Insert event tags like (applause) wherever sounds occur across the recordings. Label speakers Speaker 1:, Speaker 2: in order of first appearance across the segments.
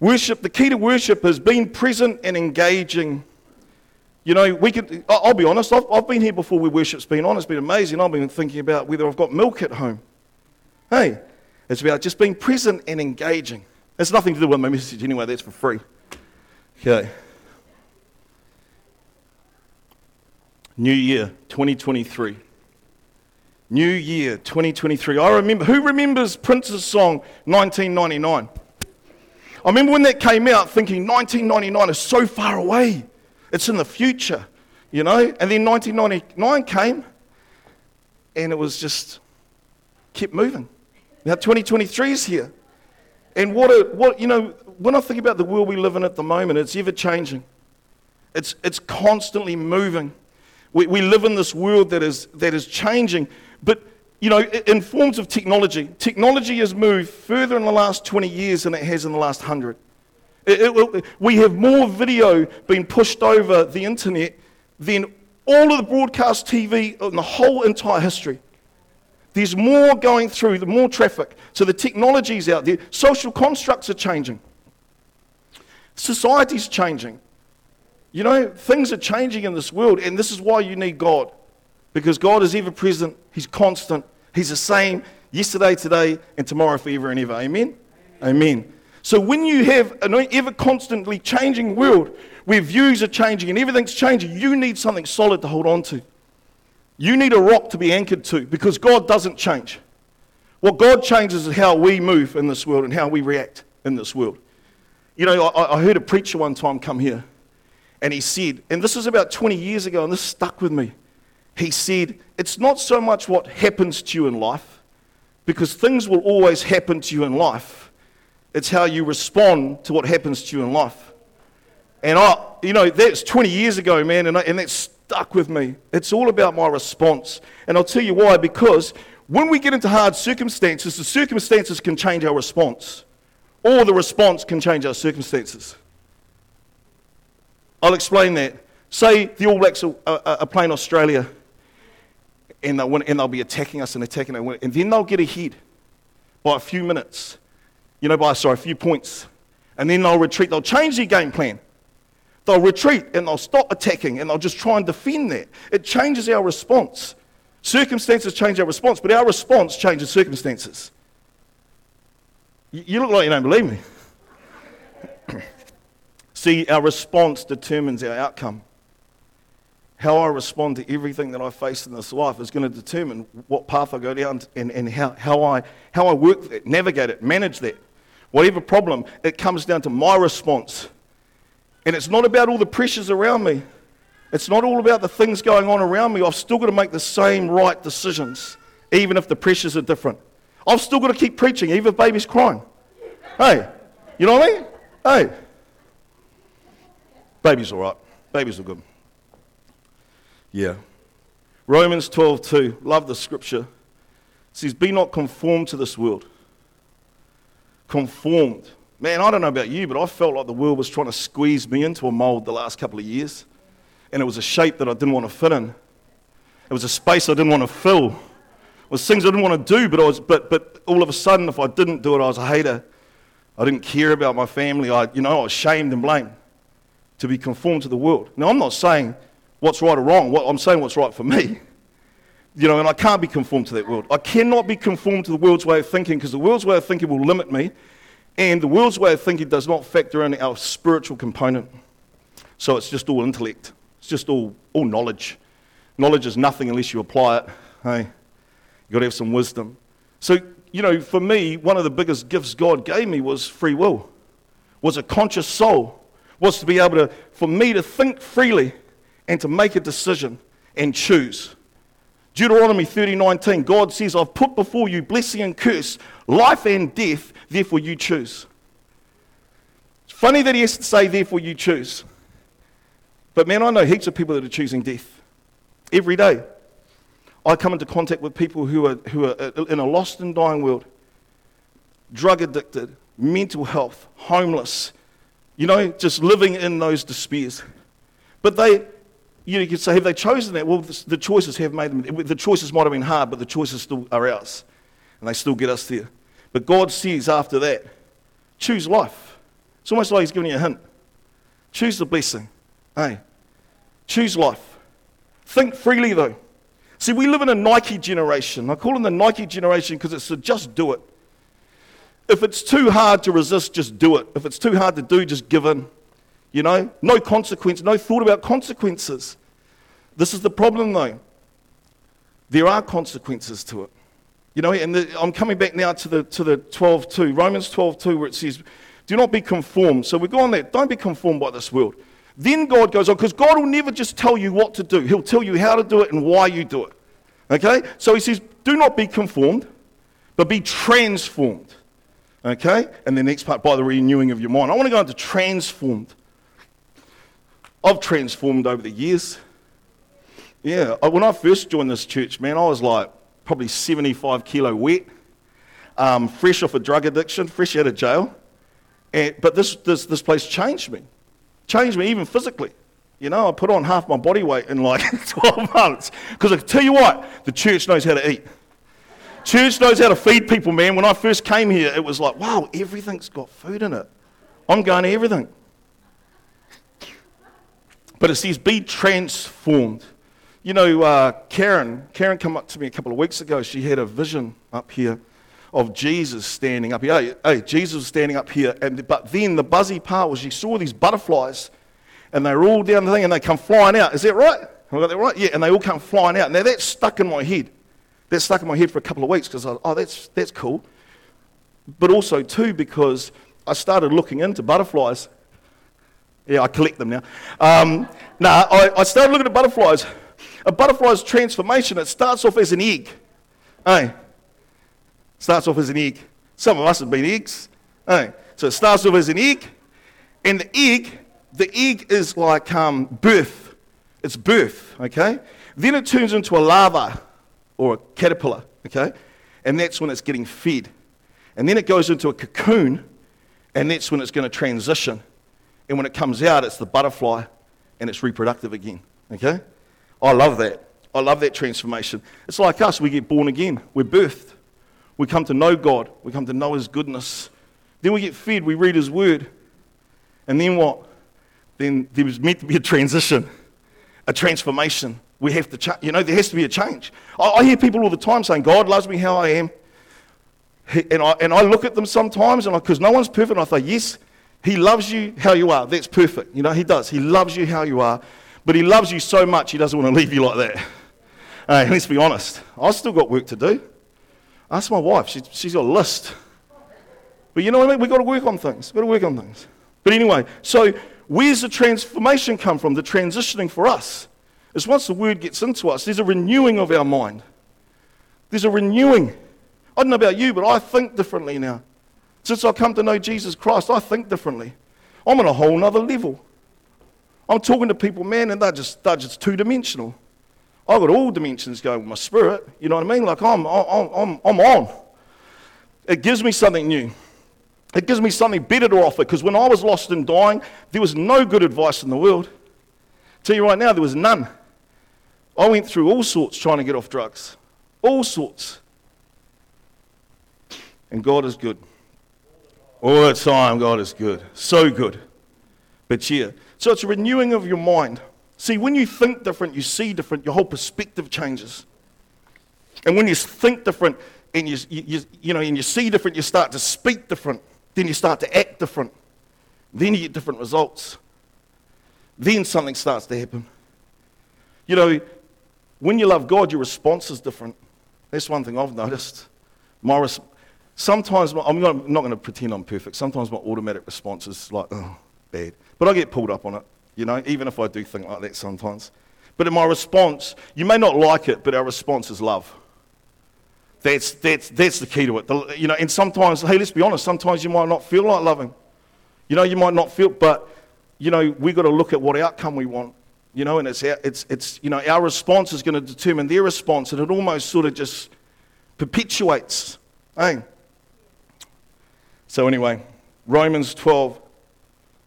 Speaker 1: Worship, the key to worship is being present and engaging. You know, we could, I'll be honest, I've, I've been here before where worship's been on. It's been amazing. I've been thinking about whether I've got milk at home. Hey, it's about just being present and engaging. It's nothing to do with my message anyway, that's for free. Okay. New Year 2023. New Year 2023. I remember, who remembers Prince's song 1999? I remember when that came out thinking 1999 is so far away. It's in the future, you know? And then 1999 came and it was just kept moving. Now 2023 is here. And what, a, what, you know, when I think about the world we live in at the moment, it's ever changing. It's, it's constantly moving. We, we live in this world that is, that is changing. But, you know, in forms of technology, technology has moved further in the last 20 years than it has in the last 100. It, it, we have more video being pushed over the internet than all of the broadcast TV in the whole entire history. There's more going through, the more traffic. So the technology's out there. Social constructs are changing. Society's changing. You know, things are changing in this world, and this is why you need God. Because God is ever present, He's constant, He's the same yesterday, today, and tomorrow, forever and ever. Amen? Amen. Amen. So when you have an ever constantly changing world where views are changing and everything's changing, you need something solid to hold on to. You need a rock to be anchored to because God doesn't change. What God changes is how we move in this world and how we react in this world. You know, I, I heard a preacher one time come here and he said, and this was about 20 years ago, and this stuck with me. He said, It's not so much what happens to you in life, because things will always happen to you in life. It's how you respond to what happens to you in life. And I, you know, that's 20 years ago, man, and, I, and that stuck with me. It's all about my response. And I'll tell you why, because when we get into hard circumstances, the circumstances can change our response, or the response can change our circumstances. I'll explain that. Say the All Blacks are, are, are playing Australia and they'll, and they'll be attacking us and attacking us, and then they'll get ahead by a few minutes, you know, by, sorry, a few points. And then they'll retreat. They'll change their game plan. They'll retreat and they'll stop attacking and they'll just try and defend that. It changes our response. Circumstances change our response, but our response changes circumstances. You look like you don't believe me. (coughs) See, our response determines our outcome. How I respond to everything that I face in this life is going to determine what path I go down and, and how, how, I, how I work that, navigate it, manage that. Whatever problem, it comes down to my response. And it's not about all the pressures around me. It's not all about the things going on around me. I've still got to make the same right decisions, even if the pressures are different. I've still got to keep preaching, even if baby's crying. Hey, you know what I mean? Hey. Baby's all right. Babies are good. Yeah. Romans 12, 2. Love the scripture. It says, Be not conformed to this world. Conformed. Man, I don't know about you, but I felt like the world was trying to squeeze me into a mold the last couple of years. And it was a shape that I didn't want to fit in. It was a space I didn't want to fill. It was things I didn't want to do, but, I was, but, but all of a sudden, if I didn't do it, I was a hater. I didn't care about my family. I, you know, I was shamed and blamed to be conformed to the world. Now, I'm not saying what's right or wrong. I'm saying what's right for me. You know, and I can't be conformed to that world. I cannot be conformed to the world's way of thinking because the world's way of thinking will limit me, and the world's way of thinking does not factor in our spiritual component. So it's just all intellect. It's just all, all knowledge. Knowledge is nothing unless you apply it. Hey, you've got to have some wisdom. So, you know, for me, one of the biggest gifts God gave me was free will, was a conscious soul, was to be able to, for me to think freely and to make a decision and choose. Deuteronomy 30:19, God says, I've put before you blessing and curse, life and death, therefore you choose. It's funny that he has to say, therefore you choose. But man, I know heaps of people that are choosing death every day. I come into contact with people who are, who are uh, in a lost and dying world, drug addicted, mental health, homeless, you know, just living in those despairs. But they, you, could say, have they chosen that? Well, the, choices have made them. The choices might have been hard, but the choices still are ours. And they still get us there. But God says after that, choose life. It's almost like he's giving you a hint. Choose the blessing. Hey, choose life. Think freely, though. See, we live in a Nike generation. I call them the Nike generation because it's a just do it. If it's too hard to resist, just do it. If it's too hard to do, just give in. You know, no consequence, no thought about consequences. This is the problem, though. There are consequences to it. You know, and the, I'm coming back now to the, to the 12.2, Romans 12.2, where it says, do not be conformed. So we go on that. Don't be conformed by this world. Then God goes on, because God will never just tell you what to do. He'll tell you how to do it and why you do it. Okay? So he says, do not be conformed, but be transformed. Okay? And the next part, by the renewing of your mind. I want to go into transformed. I've transformed over the years. Yeah, when I first joined this church, man, I was like probably 75 kilo wet, um, fresh off a drug addiction, fresh out of jail. And, but this, this, this place changed me, changed me even physically. You know, I put on half my body weight in like (laughs) 12 months. Because I tell you what, the church knows how to eat. Church knows how to feed people, man. When I first came here, it was like, wow, everything's got food in it. I'm going to everything. But it says, be transformed. You know, uh, Karen, Karen came up to me a couple of weeks ago. She had a vision up here of Jesus standing up here. Hey, hey Jesus was standing up here. And, but then the buzzy part was she saw these butterflies and they were all down the thing and they come flying out. Is that right? Have I got that right? Yeah, and they all come flying out. Now that's stuck in my head. That stuck in my head for a couple of weeks because I oh, that's, that's cool. But also, too, because I started looking into butterflies yeah, I collect them now. Um, nah, I, I started looking at butterflies. A butterfly's transformation, it starts off as an egg. Hey, starts off as an egg. Some of us have been eggs. Hey, so it starts off as an egg, and the egg, the egg is like um, birth. It's birth, okay? Then it turns into a larva or a caterpillar, okay? And that's when it's getting fed. And then it goes into a cocoon, and that's when it's going to transition and when it comes out, it's the butterfly and it's reproductive again. Okay? I love that. I love that transformation. It's like us, we get born again, we're birthed. We come to know God, we come to know His goodness. Then we get fed, we read His word. And then what? Then there was meant to be a transition, a transformation. We have to change. You know, there has to be a change. I, I hear people all the time saying, God loves me how I am. And I, and I look at them sometimes, and because no one's perfect, I say, yes, he loves you how you are. That's perfect. You know, He does. He loves you how you are. But He loves you so much, He doesn't want to leave you like that. Let's be honest. I've still got work to do. Ask my wife. She, she's got a list. But you know what I mean? We've got to work on things. We've got to work on things. But anyway, so where's the transformation come from? The transitioning for us is once the word gets into us, there's a renewing of our mind. There's a renewing. I don't know about you, but I think differently now. Since I come to know Jesus Christ, I think differently. I'm on a whole nother level. I'm talking to people, man, and they're just, they're just two dimensional. I've got all dimensions going with my spirit. You know what I mean? Like I'm, I'm, I'm, I'm on. It gives me something new. It gives me something better to offer because when I was lost and dying, there was no good advice in the world. tell you right now, there was none. I went through all sorts trying to get off drugs. All sorts. And God is good. All the time, God is good. So good. But yeah. So it's a renewing of your mind. See, when you think different, you see different, your whole perspective changes. And when you think different and you, you, you, know, and you see different, you start to speak different. Then you start to act different. Then you get different results. Then something starts to happen. You know, when you love God, your response is different. That's one thing I've noticed. My, res- Sometimes, I'm not, going to pretend I'm perfect. Sometimes my automatic response is like, oh, bad. But I get pulled up on it, you know, even if I do think like that sometimes. But in my response, you may not like it, but our response is love. That's, that's, that's the key to it. The, you know, and sometimes, hey, let's be honest, sometimes you might not feel like loving. You know, you might not feel, but, you know, we've got to look at what outcome we want. You know, and it's, it's, it's you know, our response is going to determine their response, and it almost sort of just perpetuates. Hey? So, anyway, Romans 12,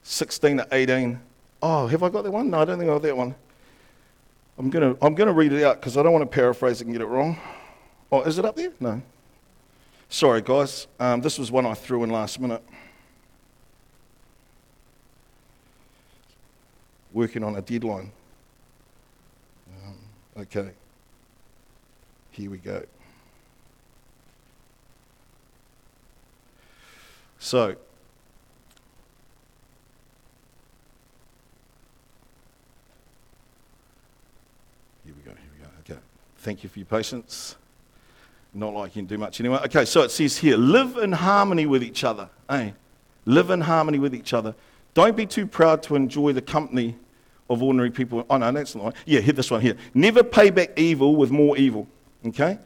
Speaker 1: 16 to 18. Oh, have I got that one? No, I don't think I got that one. I'm going to I'm gonna read it out because I don't want to paraphrase it and get it wrong. Oh, is it up there? No. Sorry, guys. Um, this was one I threw in last minute. working on a deadline. Um, okay. Here we go. So, here we go, here we go. Okay. Thank you for your patience. Not like you can do much anyway. Okay, so it says here live in harmony with each other. Eh? Live in harmony with each other. Don't be too proud to enjoy the company of ordinary people. Oh, no, that's not right. Yeah, hit this one here. Never pay back evil with more evil. Okay?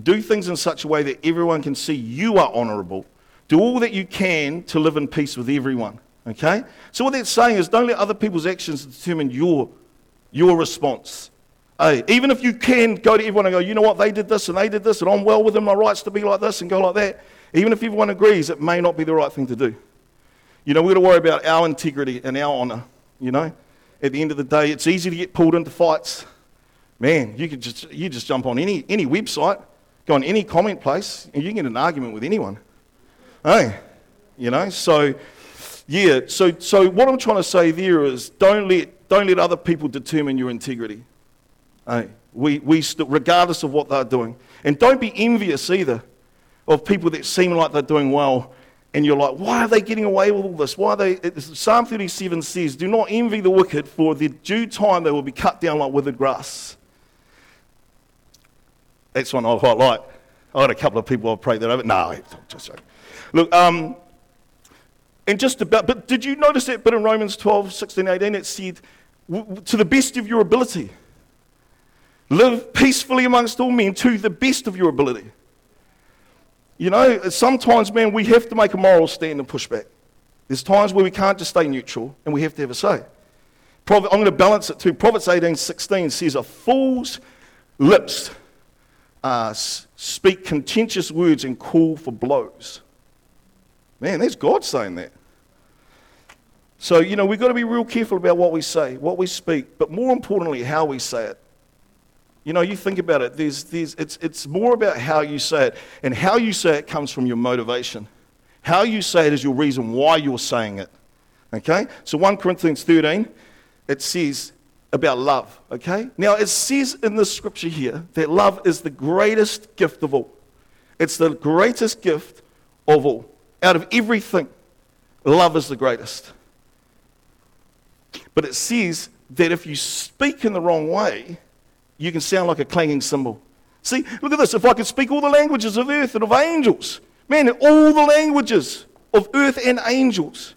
Speaker 1: Do things in such a way that everyone can see you are honorable. Do all that you can to live in peace with everyone. Okay? So, what that's saying is don't let other people's actions determine your, your response. Hey, even if you can go to everyone and go, you know what, they did this and they did this, and I'm well within my rights to be like this and go like that, even if everyone agrees, it may not be the right thing to do. You know, we've got to worry about our integrity and our honour, you know. At the end of the day, it's easy to get pulled into fights. Man, you could just, you just jump on any, any website, go on any comment place, and you can get an argument with anyone. Hey, you know, so, yeah, so, so what I'm trying to say there is don't let, don't let other people determine your integrity. Hey, we, we st- regardless of what they're doing. And don't be envious either of people that seem like they're doing well. And you're like, why are they getting away with all this? Why are they? Psalm 37 says, Do not envy the wicked, for the due time they will be cut down like withered grass. That's one I quite like. I had a couple of people I've prayed that over. No, just joking. Look, um, and just about, but did you notice that bit in Romans 12, 16, 18? It said, to the best of your ability. Live peacefully amongst all men to the best of your ability. You know, sometimes, man, we have to make a moral stand and push back. There's times where we can't just stay neutral and we have to have a say. I'm going to balance it too. Proverbs 18 16 says, A fool's lips uh, speak contentious words and call for blows. Man, that's God saying that. So, you know, we've got to be real careful about what we say, what we speak, but more importantly, how we say it. You know, you think about it, there's, there's, it's, it's more about how you say it, and how you say it comes from your motivation. How you say it is your reason why you're saying it. Okay? So 1 Corinthians 13, it says about love. Okay? Now, it says in the scripture here that love is the greatest gift of all. It's the greatest gift of all. Out of everything, love is the greatest. But it says that if you speak in the wrong way, you can sound like a clanging cymbal. See, look at this. If I could speak all the languages of earth and of angels, man, all the languages of earth and angels,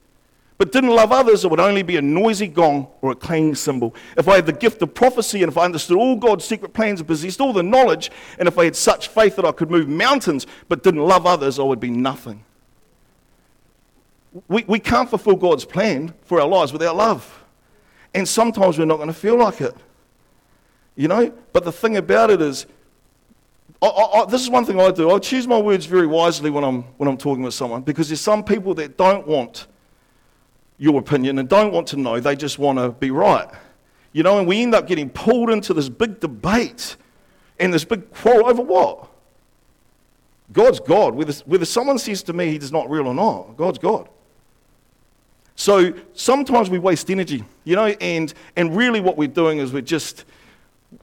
Speaker 1: but didn't love others, it would only be a noisy gong or a clanging cymbal. If I had the gift of prophecy and if I understood all God's secret plans and possessed all the knowledge, and if I had such faith that I could move mountains but didn't love others, I would be nothing. We, we can't fulfill God's plan for our lives without love. And sometimes we're not going to feel like it. You know? But the thing about it is, I, I, I, this is one thing I do. I choose my words very wisely when I'm, when I'm talking with someone because there's some people that don't want your opinion and don't want to know, they just want to be right. You know, and we end up getting pulled into this big debate and this big quarrel over what? God's God. Whether, whether someone says to me he's not real or not, God's God. So sometimes we waste energy, you know, and, and really what we're doing is we're just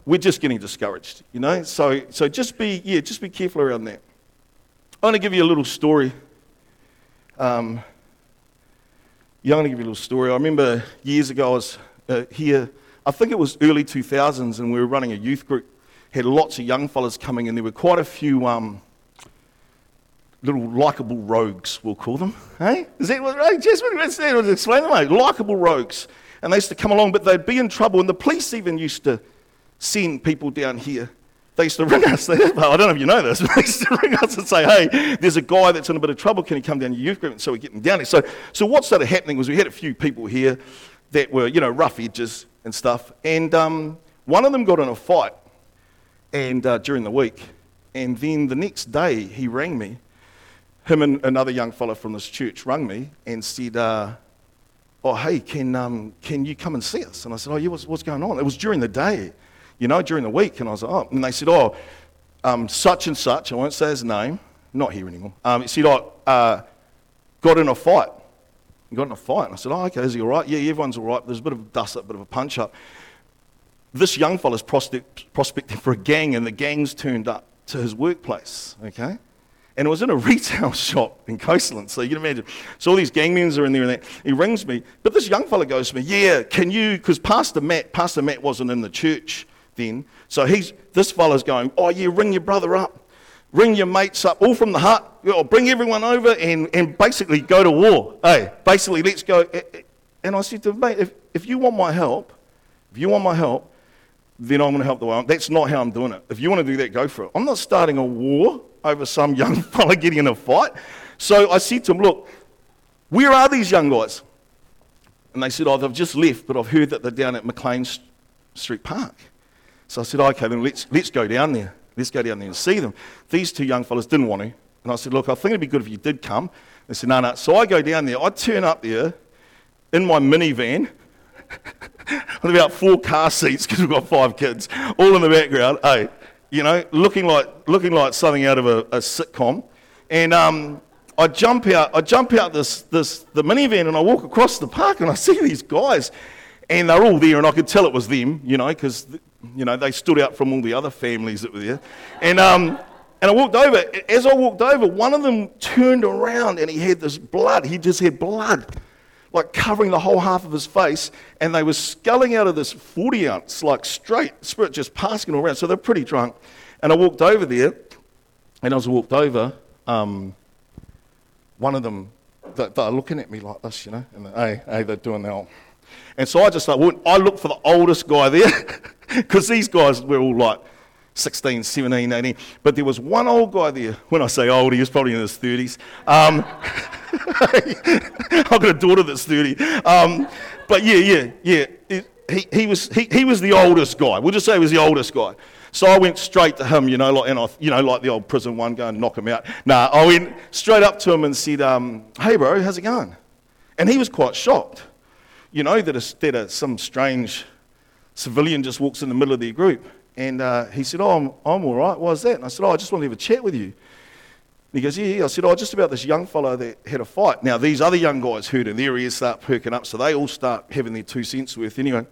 Speaker 1: we're just getting discouraged, you know? So, so just be, yeah, just be careful around that. I want to give you a little story. Um, yeah, I'm going to give you a little story. I remember years ago I was uh, here, I think it was early 2000s, and we were running a youth group. Had lots of young fellas coming, and there were quite a few um, little likable rogues, we'll call them. Hey? Is that what, right? Just explain them, mate. Likable rogues. And they used to come along, but they'd be in trouble, and the police even used to send people down here. They used to ring us. They, well, I don't know if you know this, (laughs) but they used to ring us and say, hey, there's a guy that's in a bit of trouble. Can he come down to your youth group? And so we get him down here. So, so what started happening was we had a few people here that were, you know, rough edges and stuff. And um, one of them got in a fight and uh, during the week. And then the next day, he rang me. Him and another young fellow from this church rang me and said, uh, oh, hey, can, um, can you come and see us? And I said, oh, yeah, what's, what's going on? It was during the day you know, during the week. And I was like, oh. And they said, oh, um, such and such, I won't say his name, not here anymore. Um, he said, oh, uh, got in a fight. and got in a fight. And I said, oh, okay, is he all right? Yeah, everyone's all right. There's a bit of a dust up, a bit of a punch up. This young fella's prospect, prospecting for a gang, and the gang's turned up to his workplace, okay? And it was in a (laughs) retail shop in Coastland, so you can imagine. So all these gang members are in there, and that. he rings me. But this young fella goes to me, yeah, can you, because Pastor Matt, Pastor Matt wasn't in the church then, so he's, this fellow's going, oh yeah, ring your brother up ring your mates up, all from the hut, or bring everyone over and, and basically go to war. Hey, basically, let's go. And I said to him, mate, if, if you want my help, if you want my help, then I'm going to help the world. That's not how I'm doing it. If you want to do that, go for it. I'm not starting a war over some (laughs) young fella getting in a fight. So I said to him, look, where are these young guys? And they said, oh, they've just left, but I've heard that they're down at McLean Street Park. So I said, okay, then let's, let's go down there. Let's go down there and see them. These two young fellas didn't want to. And I said, Look, I think it'd be good if you did come. They said, No, no. So I go down there. I turn up there in my minivan (laughs) with about four car seats because we've got five kids, all in the background. Hey, you know, looking like, looking like something out of a, a sitcom. And um, I jump out, I jump out this, this, the minivan and I walk across the park and I see these guys and they're all there and I could tell it was them, you know, because you know, they stood out from all the other families that were there. And, um, and I walked over. As I walked over, one of them turned around and he had this blood. He just had blood, like covering the whole half of his face. And they were sculling out of this 40 ounce, like straight spirit just passing around. So they're pretty drunk. And I walked over there. And as I walked over, um, one of them, they, they're looking at me like this, you know, and they, hey, hey, they're doing that. And so I just like, well, I looked for the oldest guy there. (laughs) Because these guys were all like 16, 17, 18. But there was one old guy there. When I say old, he was probably in his 30s. Um, (laughs) I've got a daughter that's 30. Um, but yeah, yeah, yeah. he, he, was, he, he was the oldest guy. We'll just say he was the oldest guy. So I went straight to him, you know, like, and I, you know, like the old prison one, go and knock him out. Nah, I went straight up to him and said, um, "Hey, bro, how's it going?" And he was quite shocked, you know, that, a, that a, some strange civilian just walks in the middle of their group. And uh, he said, Oh, I'm, I'm all right. Why's that? And I said, Oh, I just want to have a chat with you. And he goes, Yeah, yeah. I said, Oh, just about this young fellow that had a fight. Now, these other young guys heard and their ears start perking up, so they all start having their two cents worth. Anyway,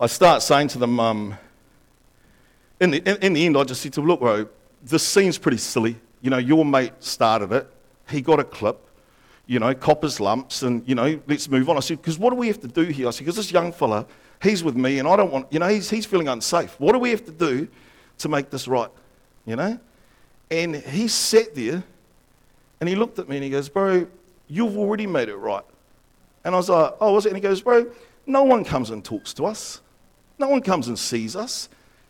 Speaker 1: I start saying to them, um, in, the, in, in the end, I just said to them, Look, bro, this scene's pretty silly. You know, your mate started it, he got a clip you know, coppers lumps, and, you know, let's move on. I said, because what do we have to do here? I said, because this young fella, He's with me, and I don't want, you know, he's, he's feeling unsafe. What do we have to do to make this right? You know? And he sat there and he looked at me and he goes, Bro, you've already made it right. And I was like, Oh, was it? And he goes, Bro, no one comes and talks to us. No one comes and sees us.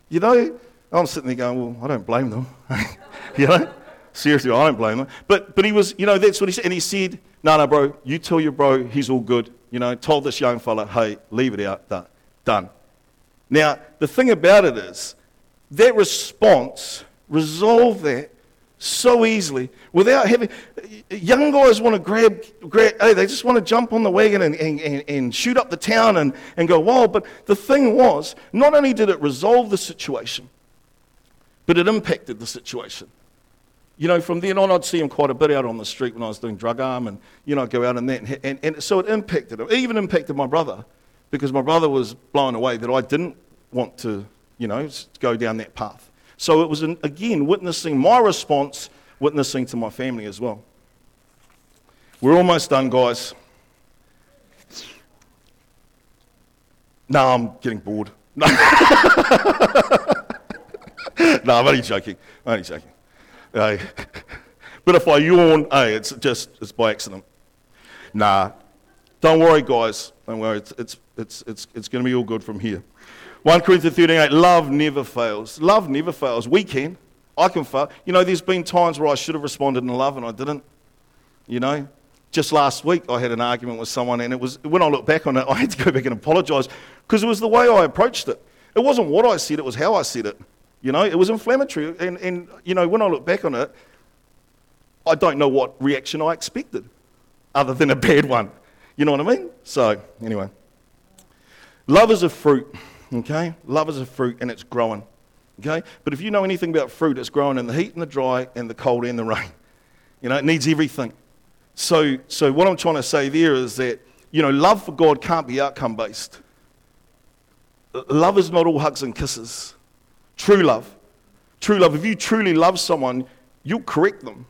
Speaker 1: You know? I'm sitting there going, Well, I don't blame them. (laughs) you know? Seriously, I don't blame them. But, but he was, you know, that's what he said. And he said, No, no, bro, you tell your bro he's all good. You know, told this young fella, Hey, leave it out. Done. Now, the thing about it is, that response resolved that so easily without having. Young guys want to grab, grab hey, they just want to jump on the wagon and, and, and, and shoot up the town and, and go wild. But the thing was, not only did it resolve the situation, but it impacted the situation. You know, from then on, I'd see him quite a bit out on the street when I was doing drug arm, and, you know, I'd go out and that. And, and, and so it impacted him. It even impacted my brother because my brother was blown away that I didn't want to, you know, go down that path. So it was, an, again, witnessing my response, witnessing to my family as well. We're almost done, guys. No, I'm getting bored. (laughs) No, no I'm only joking. I'm only joking. Hey. (laughs) But if I yawn, hey, it's just it's by accident. Nah, don't worry, guys. Don't worry. It's, it's, it's, it's, it's going to be all good from here. 1 Corinthians 13 8, love never fails. Love never fails. We can. I can fail. You know, there's been times where I should have responded in love and I didn't. You know, just last week I had an argument with someone, and it was when I look back on it, (laughs) I had to go back and apologize because it was the way I approached it. It wasn't what I said, it was how I said it. You know, it was inflammatory. And, and you know, when I look back on it, I don't know what reaction I expected other than a bad one. You know what I mean? So, anyway. Love is a fruit, okay? Love is a fruit and it's growing, okay? But if you know anything about fruit, it's growing in the heat and the dry and the cold and the rain. You know, it needs everything. So, so what I'm trying to say there is that, you know, love for God can't be outcome based. Love is not all hugs and kisses. True love. True love. If you truly love someone, you'll correct them.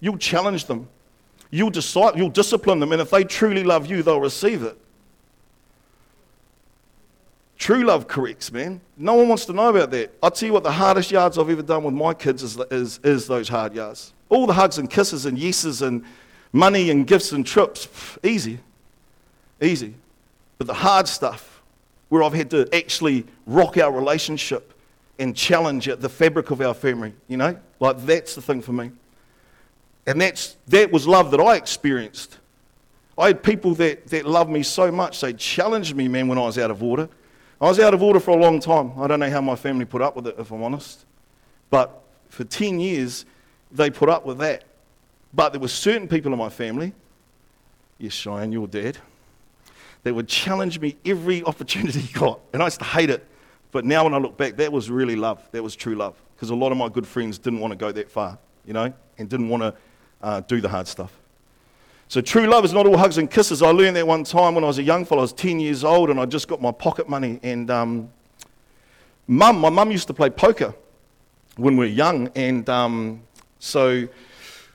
Speaker 1: You'll challenge them. You'll, decide, you'll discipline them. And if they truly love you, they'll receive it. True love corrects, man. No one wants to know about that. I'll tell you what, the hardest yards I've ever done with my kids is, is, is those hard yards. All the hugs and kisses and yeses and money and gifts and trips, easy. Easy. But the hard stuff, where I've had to actually rock our relationship and challenge the fabric of our family, you know? Like that's the thing for me. And that's, that was love that I experienced. I had people that, that loved me so much, they challenged me, man, when I was out of order. I was out of order for a long time. I don't know how my family put up with it, if I'm honest. But for 10 years, they put up with that. But there were certain people in my family, yes, Cheyenne, your dad, that would challenge me every (laughs) opportunity he got. And I used to hate it. But now when I look back, that was really love. That was true love. Because a lot of my good friends didn't want to go that far, you know, and didn't want to uh, do the hard stuff. So true love is not all hugs and kisses. I learned that one time when I was a young fellow. I was 10 years old and I just got my pocket money. And um, mum, my mum used to play poker when we were young. And um, so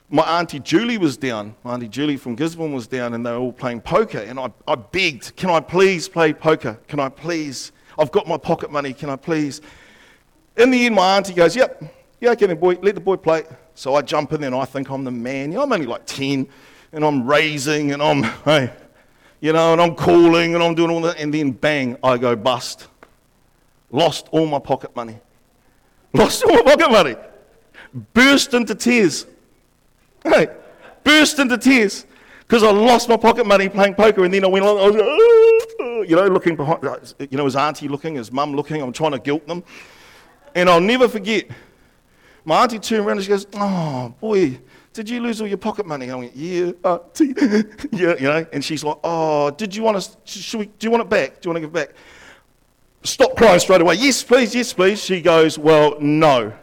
Speaker 1: my auntie Julie was down. My auntie Julie from Gisborne was down, and they were all playing poker. And I, I begged, "Can I please play poker? Can I please? I've got my pocket money. Can I please?" In the end, my auntie goes, "Yep, yeah, okay, then, boy. Let the boy play." So I jump in and I think I'm the man. I'm only like ten, and I'm raising, and I'm, (laughs) hey, you know, and I'm calling, and I'm doing all that, and then bang, I go bust. Lost all my pocket money. Lost all my pocket money. Burst into tears. Hey, burst into tears because I lost my pocket money playing poker, and then I went I was, you know, looking behind, you know, his auntie looking, his mum looking. I'm trying to guilt them, and I'll never forget. My auntie turned around and she goes, "Oh boy, did you lose all your pocket money?" I went, "Yeah, auntie, (laughs) yeah, you know." And she's like, "Oh, did you want to? Should we? Do you want it back? Do you want to give it back?" Stop crying straight away. Yes, please. Yes, please. She goes, "Well, no."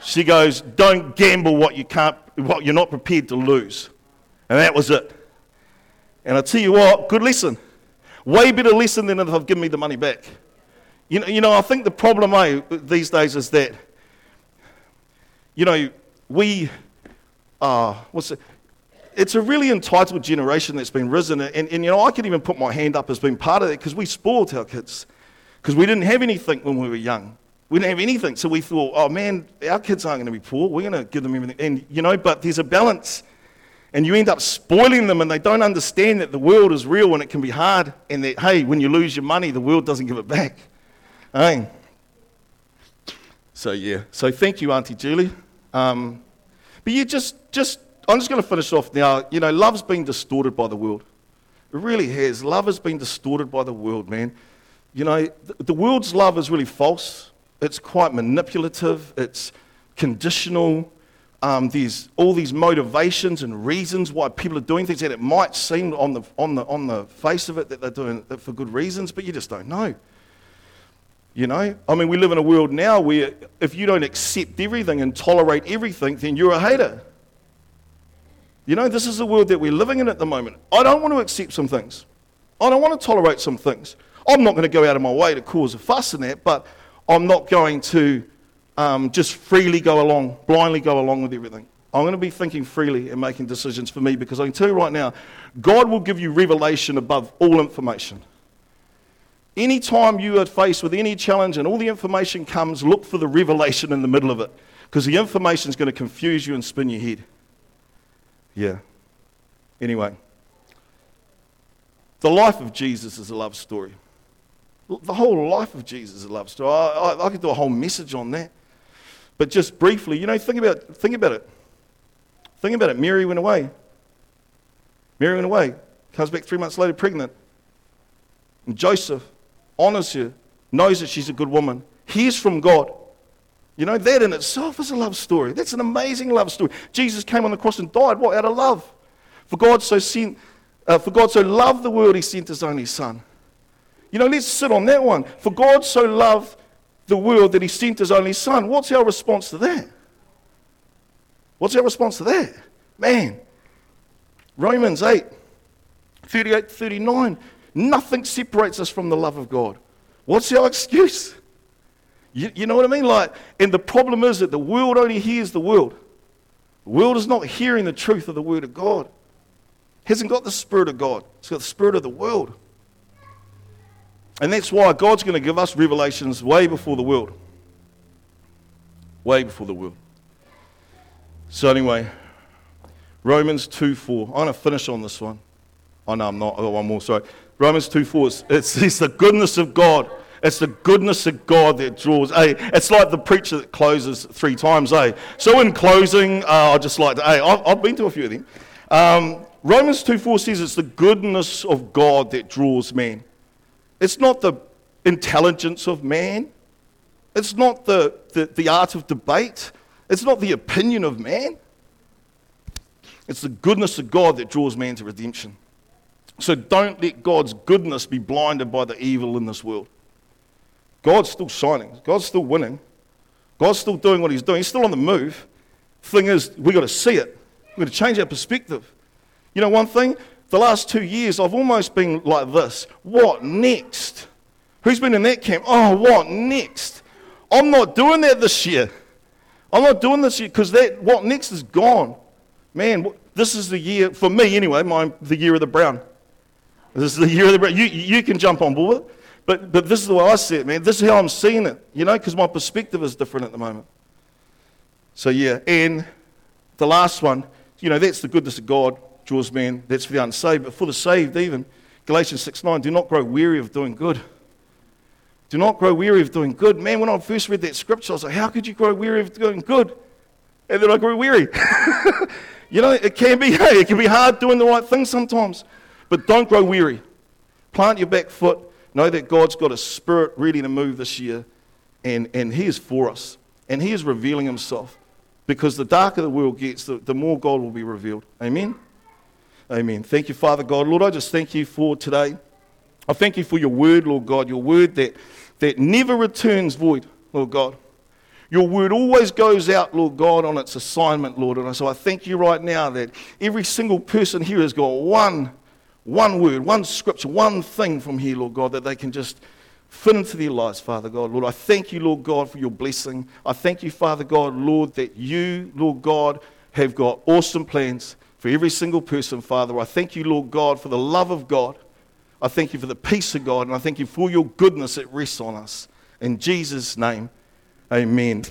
Speaker 1: She goes, "Don't gamble what you can't what you're not prepared to lose. And that was it. And I tell you what, good lesson. Way better lesson than if I've given me the money back. You know, you know I think the problem eh, these days is that, you know, we are, what's it? It's a really entitled generation that's been risen. And, and you know, I can even put my hand up as being part of that because we spoiled our kids. Because we didn't have anything when we were young. We didn't have anything, so we thought, oh man, our kids aren't going to be poor. We're going to give them everything. And, you know, but there's a balance. And you end up spoiling them, and they don't understand that the world is real and it can be hard. And that, hey, when you lose your money, the world doesn't give it back. Hey. So, yeah. So, thank you, Auntie Julie. Um, but you just, just, I'm just going to finish off now. You know, love's been distorted by the world. It really has. Love has been distorted by the world, man. You know, the, the world's love is really false it's quite manipulative, it's conditional. Um, there's all these motivations and reasons why people are doing things that it might seem on the, on, the, on the face of it that they're doing it for good reasons, but you just don't know. You know? I mean, we live in a world now where if you don't accept everything and tolerate everything, then you're a hater. You know, this is the world that we're living in at the moment. I don't want to accept some things. I don't want to tolerate some things. I'm not going to go out of my way to cause a fuss in that, but I'm not going to um, just freely go along, blindly go along with everything. I'm going to be thinking freely and making decisions for me because I can tell you right now, God will give you revelation above all information. Anytime you are faced with any challenge and all the information comes, look for the revelation in the middle of it because the information is going to confuse you and spin your head. Yeah. Anyway, the life of Jesus is a love story. The whole life of Jesus is a love story. I, I, I could do a whole message on that. But just briefly, you know, think about, think about it. Think about it. Mary went away. Mary went away. Comes back three months later pregnant. And Joseph honors her, knows that she's a good woman, hears from God. You know, that in itself is a love story. That's an amazing love story. Jesus came on the cross and died, what? Out of love. For God so sent, uh, for God so loved the world, he sent his only son. You know, let's sit on that one. For God so loved the world that he sent his only son. What's our response to that? What's our response to that? Man, Romans 8, 38 39. Nothing separates us from the love of God. What's our excuse? You, you know what I mean? Like, and the problem is that the world only hears the world. The world is not hearing the truth of the Word of God. It hasn't got the Spirit of God, it's got the Spirit of the world. And that's why God's going to give us revelations way before the world. Way before the world. So, anyway, Romans 2 4. I'm going to finish on this one. Oh, no, I'm not. I've got one more, sorry. Romans 2 4. It's, it's, it's the goodness of God. It's the goodness of God that draws. Hey, it's like the preacher that closes three times. Hey, so in closing, uh, I'd just like to. Hey, I've, I've been to a few of them. Um, Romans 2 4 says it's the goodness of God that draws man. It's not the intelligence of man. It's not the, the, the art of debate. It's not the opinion of man. It's the goodness of God that draws man to redemption. So don't let God's goodness be blinded by the evil in this world. God's still shining. God's still winning. God's still doing what he's doing. He's still on the move. Thing is, we've got to see it. We've got to change our perspective. You know, one thing, the last two years, I've almost been like this. What next? Who's been in that camp? Oh, what next? I'm not doing that this year. I'm not doing this year because that what next is gone. Man, this is the year, for me anyway, my, the year of the brown. This is the year of the brown. You, you can jump on board. But, but this is the way I see it, man. This is how I'm seeing it, you know, because my perspective is different at the moment. So, yeah. And the last one, you know, that's the goodness of God, draws man. That's for the unsaved. But for the saved, even, Galatians 6 9, do not grow weary of doing good. Do not grow weary of doing good. Man, when I first read that scripture, I was like, how could you grow weary of doing good? And then I grew weary. (laughs) you know, it can be, (laughs) hey, it can be hard doing the right thing sometimes. But don't grow weary. Plant your back foot Know that God's got a spirit ready to move this year, and, and He is for us. And He is revealing Himself. Because the darker the world gets, the, the more God will be revealed. Amen? Amen. Thank you, Father God. Lord, I just thank you for today. I thank you for your word, Lord God, your word that, that never returns void, Lord God. Your word always goes out, Lord God, on its assignment, Lord. And so I thank you right now that every single person here has got one one word, one scripture, one thing from here, Lord God, that they can just fit into their lives, Father God. Lord, I thank you, Lord God, for your blessing. I thank you, Father God, Lord, that you, Lord God, have got awesome plans for every single person, Father. I thank you, Lord God, for the love of God. I thank you for the peace of God, and I thank you for your goodness that rests on us. In Jesus' name, amen.